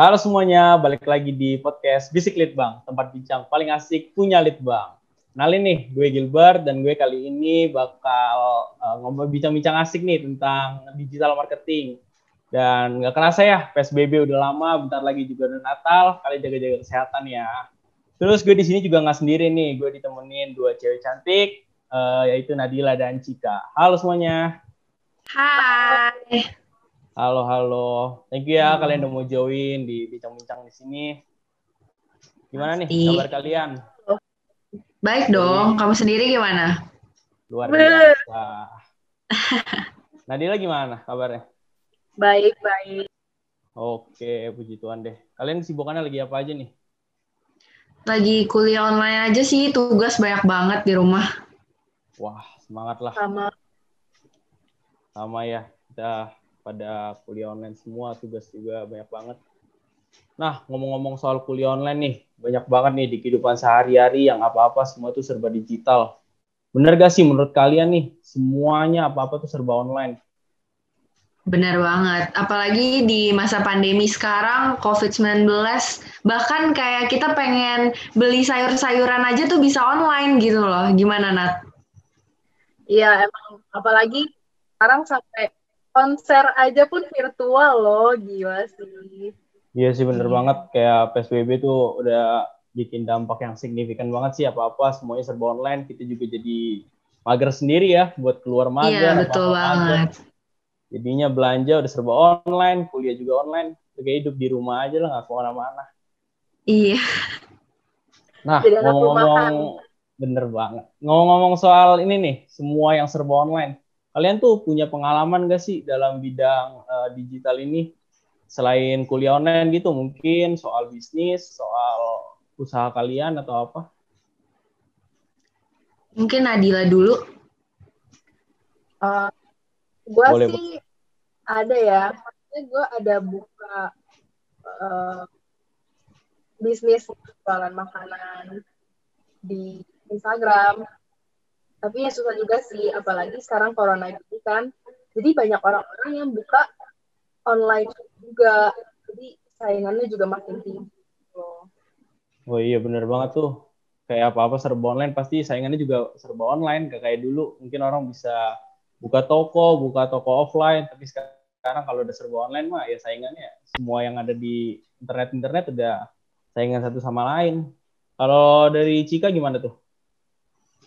Halo semuanya, balik lagi di podcast Bisik Litbang, tempat bincang paling asik punya Litbang. Kenalin nih, gue Gilbert dan gue kali ini bakal uh, ngomong bincang-bincang asik nih tentang digital marketing. Dan nggak kerasa ya, PSBB udah lama, bentar lagi juga udah Natal, kalian jaga-jaga kesehatan ya. Terus gue di sini juga nggak sendiri nih, gue ditemenin dua cewek cantik, uh, yaitu Nadila dan Cika. Halo semuanya. Hai. Halo, halo. Thank you ya hmm. kalian udah mau join di bincang-bincang di sini. Gimana nih kabar kalian? Baik dong. Kamu sendiri gimana? Luar biasa. Nadila gimana kabarnya? Baik, baik. Oke, puji Tuhan deh. Kalian sibukannya lagi apa aja nih? Lagi kuliah online aja sih, tugas banyak banget di rumah. Wah, semangat lah. Sama sama ya kita pada kuliah online semua tugas juga banyak banget nah ngomong-ngomong soal kuliah online nih banyak banget nih di kehidupan sehari-hari yang apa-apa semua itu serba digital bener gak sih menurut kalian nih semuanya apa-apa tuh serba online Benar banget. Apalagi di masa pandemi sekarang, COVID-19, bahkan kayak kita pengen beli sayur-sayuran aja tuh bisa online gitu loh. Gimana, Nat? Iya, emang. Apalagi sekarang sampai konser aja pun virtual loh, gila sih. Iya sih bener hmm. banget, kayak PSBB tuh udah bikin dampak yang signifikan banget sih apa-apa semuanya serba online, kita juga jadi mager sendiri ya buat keluar mager. Iya betul banget. Jadinya belanja udah serba online, kuliah juga online, kayak hidup di rumah aja lah nggak ke mana-mana. Iya. Nah ngomong-ngomong bener banget, ngomong-ngomong soal ini nih, semua yang serba online Kalian tuh punya pengalaman gak sih dalam bidang uh, digital ini? Selain kuliah online gitu, mungkin soal bisnis, soal usaha kalian atau apa? Mungkin Nadila dulu. Uh, gue sih ada ya. Maksudnya gue ada buka uh, bisnis jualan makanan di Instagram tapi ya susah juga sih apalagi sekarang corona gitu kan. Jadi banyak orang-orang yang buka online juga. Jadi saingannya juga makin tinggi. Oh iya bener banget tuh. Kayak apa-apa serba online pasti saingannya juga serba online gak kayak dulu. Mungkin orang bisa buka toko buka toko offline. Tapi sekarang kalau udah serba online mah ya saingannya. Semua yang ada di internet internet udah saingan satu sama lain. Kalau dari Cika gimana tuh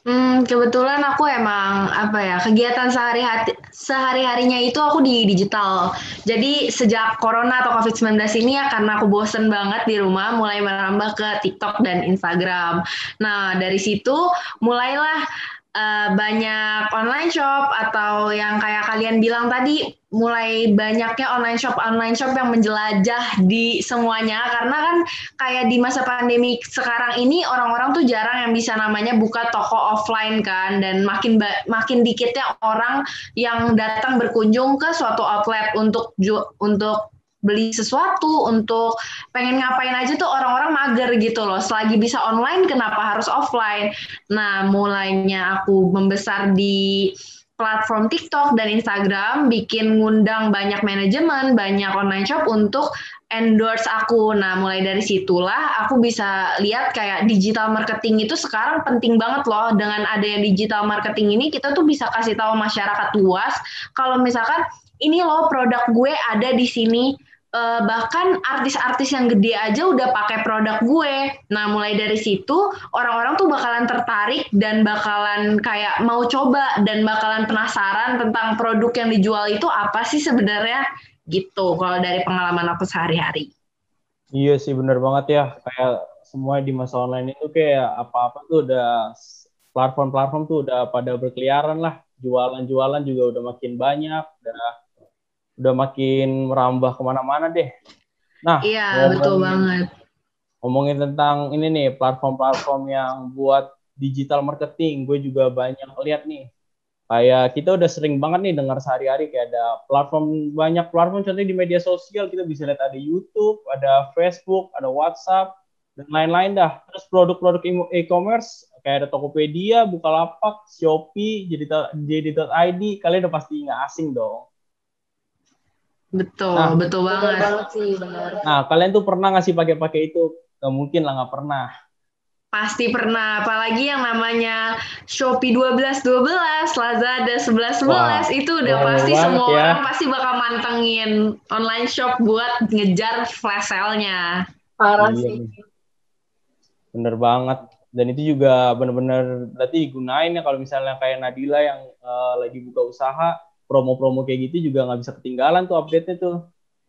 Hmm, kebetulan aku emang apa ya kegiatan sehari sehari harinya itu aku di digital. Jadi sejak corona atau covid 19 ini ya karena aku bosen banget di rumah, mulai merambah ke TikTok dan Instagram. Nah dari situ mulailah uh, banyak online shop atau yang kayak kalian bilang tadi mulai banyaknya online shop online shop yang menjelajah di semuanya. Karena kan kayak di masa pandemi sekarang ini orang-orang tuh jarang yang bisa namanya buka toko offline kan. Dan makin makin dikitnya orang yang datang berkunjung ke suatu outlet untuk untuk beli sesuatu untuk pengen ngapain aja tuh orang-orang mager gitu loh. Selagi bisa online kenapa harus offline? Nah, mulainya aku membesar di platform TikTok dan Instagram bikin ngundang banyak manajemen, banyak online shop untuk endorse aku. Nah, mulai dari situlah aku bisa lihat kayak digital marketing itu sekarang penting banget loh. Dengan adanya digital marketing ini kita tuh bisa kasih tahu masyarakat luas kalau misalkan ini loh produk gue ada di sini uh, bahkan artis-artis yang gede aja udah pakai produk gue. Nah, mulai dari situ orang-orang tuh bakalan tertarik dan bakalan kayak mau coba dan bakalan penasaran tentang produk yang dijual itu apa sih sebenarnya gitu kalau dari pengalaman aku sehari-hari. Iya sih bener banget ya kayak semua di masa online itu kayak apa-apa tuh udah platform-platform tuh udah pada berkeliaran lah jualan-jualan juga udah makin banyak udah udah makin merambah ke mana-mana deh. Nah, iya betul banget. Ngomongin tentang ini nih platform-platform yang buat digital marketing, gue juga banyak lihat nih. Kayak kita udah sering banget nih dengar sehari-hari kayak ada platform banyak platform contohnya di media sosial kita bisa lihat ada YouTube, ada Facebook, ada WhatsApp dan lain-lain dah. Terus produk-produk e-commerce kayak ada Tokopedia, Bukalapak, Shopee, jadi jadi.id, kalian udah pasti nggak asing dong. Betul, nah, betul banget. banget sih, benar. Nah, kalian tuh pernah ngasih pakai-pakai itu? Gak mungkin lah, nggak pernah. Pasti pernah, apalagi yang namanya Shopee 12 12, Lazada 11 11 Wah, itu udah pasti semua ya. orang pasti bakal mantengin online shop buat ngejar flash sale-nya. Parah iya, sih. Bener banget. Dan itu juga bener-bener berarti digunain ya kalau misalnya kayak Nadila yang uh, lagi buka usaha, promo-promo kayak gitu juga nggak bisa ketinggalan tuh update-nya tuh.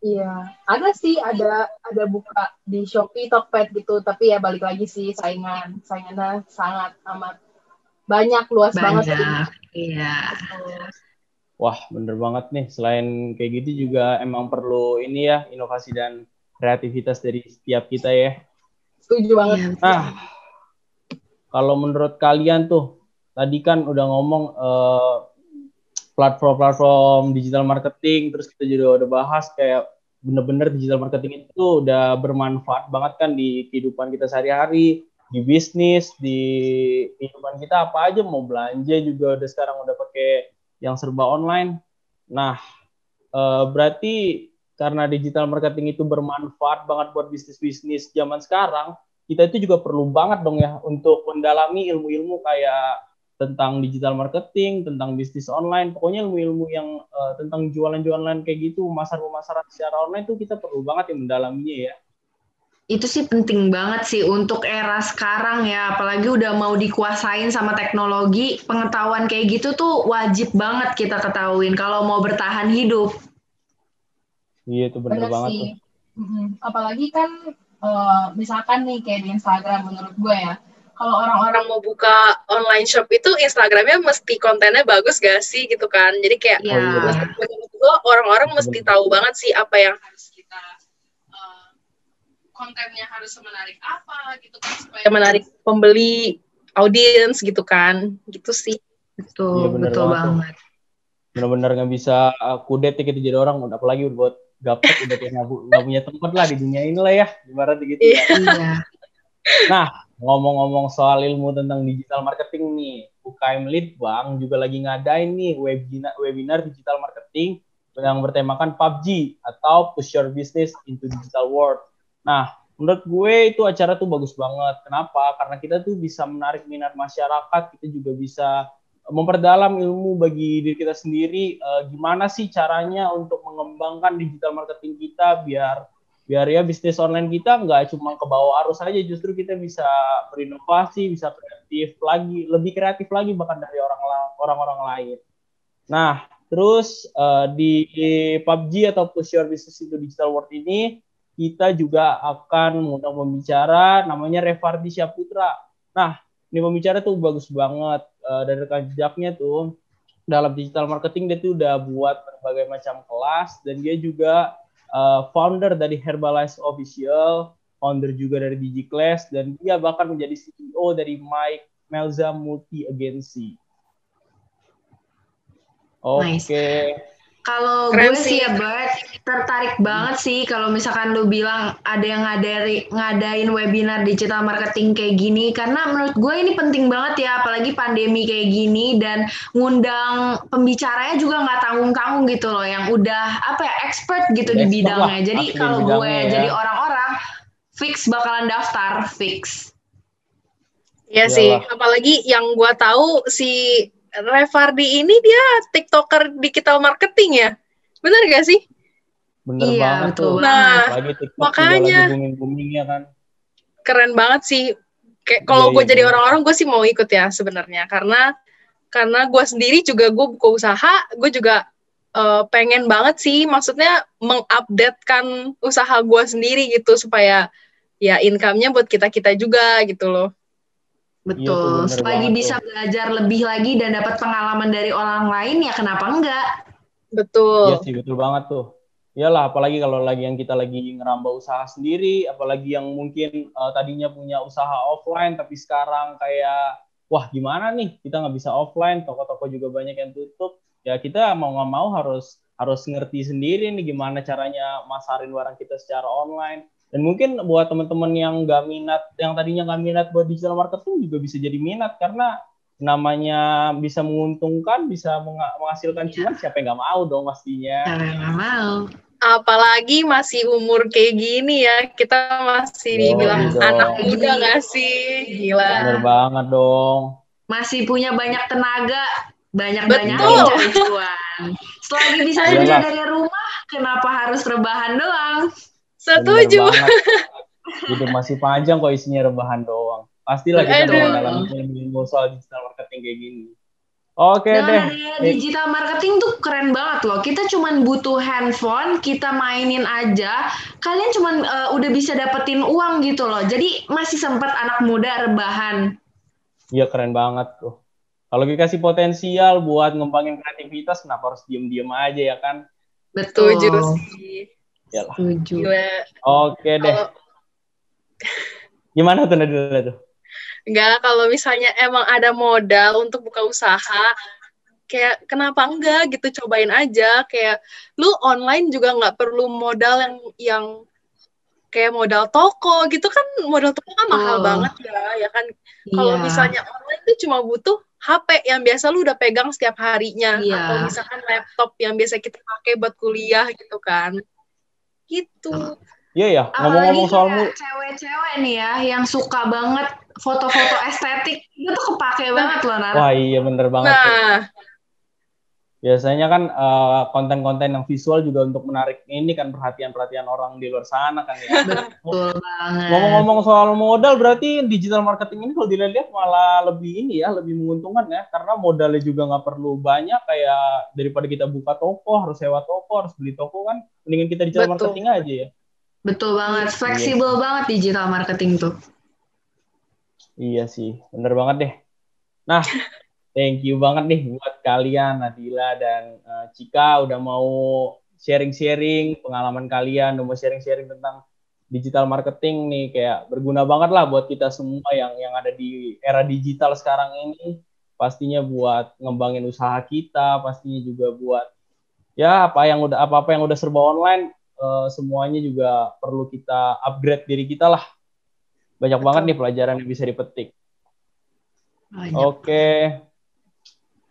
Iya, ada sih, ada ada buka di Shopee, Tokped gitu, tapi ya balik lagi sih saingan, saingannya sangat amat banyak, luas banyak, banget. Iya. Wah, bener banget nih. Selain kayak gitu juga emang perlu ini ya, inovasi dan kreativitas dari setiap kita ya. Setuju banget. Iya, nah, kalau menurut kalian tuh, tadi kan udah ngomong uh, platform-platform digital marketing, terus kita juga udah bahas kayak bener-bener digital marketing itu udah bermanfaat banget kan di kehidupan kita sehari-hari, di bisnis, di kehidupan kita apa aja mau belanja juga udah sekarang udah pakai yang serba online. Nah, e, berarti karena digital marketing itu bermanfaat banget buat bisnis-bisnis zaman sekarang, kita itu juga perlu banget dong ya untuk mendalami ilmu-ilmu kayak tentang digital marketing, tentang bisnis online, pokoknya ilmu-ilmu yang uh, tentang jualan-jualan kayak gitu, pemasaran-pemasaran secara online itu kita perlu banget yang mendalaminya ya. Itu sih penting banget sih untuk era sekarang ya, apalagi udah mau dikuasain sama teknologi, pengetahuan kayak gitu tuh wajib banget kita ketahuin kalau mau bertahan hidup. Iya itu benar banget sih. tuh. Apalagi kan uh, misalkan nih kayak di Instagram menurut gue ya, kalau orang-orang mau buka online shop itu Instagramnya mesti kontennya bagus gak sih gitu kan jadi kayak yeah. oh, orang-orang mesti tahu banget sih apa yang harus kita uh, kontennya harus menarik apa gitu kan supaya menarik pembeli audiens gitu kan gitu sih betul ya, betul banget benar-benar nggak bisa uh, kudet gitu jadi orang apalagi buat gapet udah kayak nggak punya tempat lah di dunia ini lah ya ibarat gitu ya. Iya. Nah, ngomong-ngomong soal ilmu tentang digital marketing nih, UKM Lead Bang juga lagi ngadain nih webinar, webinar digital marketing yang bertemakan PUBG atau Push Your Business into Digital World. Nah, menurut gue itu acara tuh bagus banget. Kenapa? Karena kita tuh bisa menarik minat masyarakat, kita juga bisa memperdalam ilmu bagi diri kita sendiri. E, gimana sih caranya untuk mengembangkan digital marketing kita biar biar ya bisnis online kita nggak cuma ke bawah arus aja justru kita bisa berinovasi bisa kreatif lagi lebih kreatif lagi bahkan dari orang orang-orang lain. Nah terus uh, di PUBG atau Push Your Business into Digital World ini kita juga akan mengundang pembicara namanya Revardi Syaputra. Nah ini pembicara tuh bagus banget uh, dari rekan jejaknya tuh. Dalam digital marketing dia tuh udah buat berbagai macam kelas dan dia juga uh, founder dari Herbalize Official, founder juga dari DigiClass, dan dia bahkan menjadi CEO dari Mike Melza Multi Agency. Oke. Okay. Nice. Kalau gue sih ya Bart, tertarik banget sih kalau misalkan lu bilang ada yang ngadari, ngadain webinar digital marketing kayak gini karena menurut gue ini penting banget ya apalagi pandemi kayak gini dan ngundang pembicaranya juga nggak tanggung-tanggung gitu loh yang udah apa ya expert gitu di bidangnya. Lah, jadi kalau gue ya. jadi orang-orang fix bakalan daftar fix. Iya sih, apalagi yang gue tahu si Revardi ini dia TikToker digital marketing ya? Benar gak sih? Bener iya, banget tuh. Nah, makanya booming ya kan. Keren banget sih. Kayak kalau iya, gue iya, jadi orang-orang gue sih mau ikut ya sebenarnya karena karena gue sendiri juga gue buka usaha, gue juga uh, pengen banget sih maksudnya mengupdatekan usaha gue sendiri gitu supaya ya income-nya buat kita-kita juga gitu loh. Betul. Iya, Selagi bisa tuh. belajar lebih lagi dan dapat pengalaman dari orang lain ya kenapa enggak? Betul. Iya sih betul banget tuh. Iyalah apalagi kalau lagi yang kita lagi ngerambah usaha sendiri, apalagi yang mungkin uh, tadinya punya usaha offline tapi sekarang kayak wah gimana nih kita nggak bisa offline, toko-toko juga banyak yang tutup. Ya kita mau nggak mau harus harus ngerti sendiri nih gimana caranya masarin barang kita secara online dan mungkin buat teman-teman yang nggak minat, yang tadinya nggak minat buat digital marketing juga bisa jadi minat karena namanya bisa menguntungkan, bisa menghasilkan cuan, siapa yang nggak mau dong pastinya. Siapa yang nggak mau? apalagi masih umur kayak gini ya kita masih Oh, dibilang dong. anak muda nggak sih gila Bener banget dong. Masih punya banyak tenaga, banyak Betul. banyakin cari cuan. Selagi bisa Iyalah. kerja dari rumah, kenapa harus rebahan doang? Setuju. Hidup masih panjang kok isinya rebahan doang. Pastilah kita dalam ilmu soal digital marketing kayak gini. Oke Dan deh. adanya digital marketing tuh keren banget loh. Kita cuman butuh handphone, kita mainin aja. Kalian cuman eh, udah bisa dapetin uang gitu loh. Jadi masih sempat anak muda rebahan. Iya keren banget tuh. Kalau dikasih potensial buat ngembangin kreativitas, kenapa harus diem-diem aja ya kan? Betul. setuju sih Yalah. Setuju. gila Oke deh. kalau Gimana tuh Nadila tuh? Enggak, kalau misalnya emang ada modal untuk buka usaha, kayak kenapa enggak gitu cobain aja. Kayak lu online juga nggak perlu modal yang yang kayak modal toko gitu kan modal toko kan mahal Oh. banget ya, ya kan. Kalau Iya. misalnya online tuh cuma butuh HP yang biasa lu udah pegang setiap harinya Iya. atau misalkan laptop yang biasa kita pakai buat kuliah gitu kan. Gitu. Iya ya, Apalagi ngomong-ngomong soal cewek-cewek nih ya, yang suka banget foto-foto estetik, itu tuh kepake banget loh, Nara. Wah iya bener banget. tuh. Biasanya kan eh, konten-konten yang visual juga untuk menarik ini kan perhatian-perhatian orang di luar sana kan ya. Betul banget. Ngomong-ngomong soal modal, berarti digital marketing ini kalau dilihat malah lebih ini ya, lebih menguntungkan ya, karena modalnya juga nggak perlu banyak kayak daripada kita buka toko, harus sewa toko, harus beli toko kan, mendingan kita digital Betul. marketing aja ya. Betul banget, Iya. fleksibel banget digital marketing tuh. Iya sih, bener banget deh. Nah, thank you banget nih buat kalian Nadila dan eh, Cika udah mau sharing-sharing pengalaman kalian, udah mau sharing-sharing tentang digital marketing nih kayak berguna banget lah buat kita semua yang yang ada di era digital sekarang ini. Pastinya buat ngembangin usaha kita, pastinya juga buat ya apa yang udah apa-apa yang udah serba online eh, semuanya juga perlu kita upgrade diri kita lah. Banyak banget nih pelajaran yang bisa dipetik. Oke.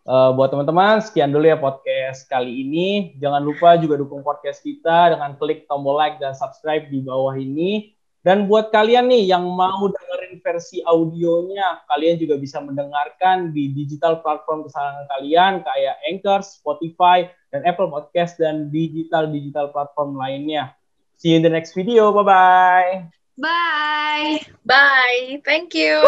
Eh, buat teman-teman, sekian dulu ya podcast kali ini. Jangan lupa juga dukung podcast kita dengan klik tombol like dan subscribe di bawah ini. Dan buat kalian nih yang mau dengerin versi audionya, kalian juga bisa mendengarkan di digital platform kesayangan kalian kayak Anchor, Spotify, dan Apple Podcast dan digital-digital platform lainnya. See you in the next video. Bye-bye. Bye. bye. Thank you.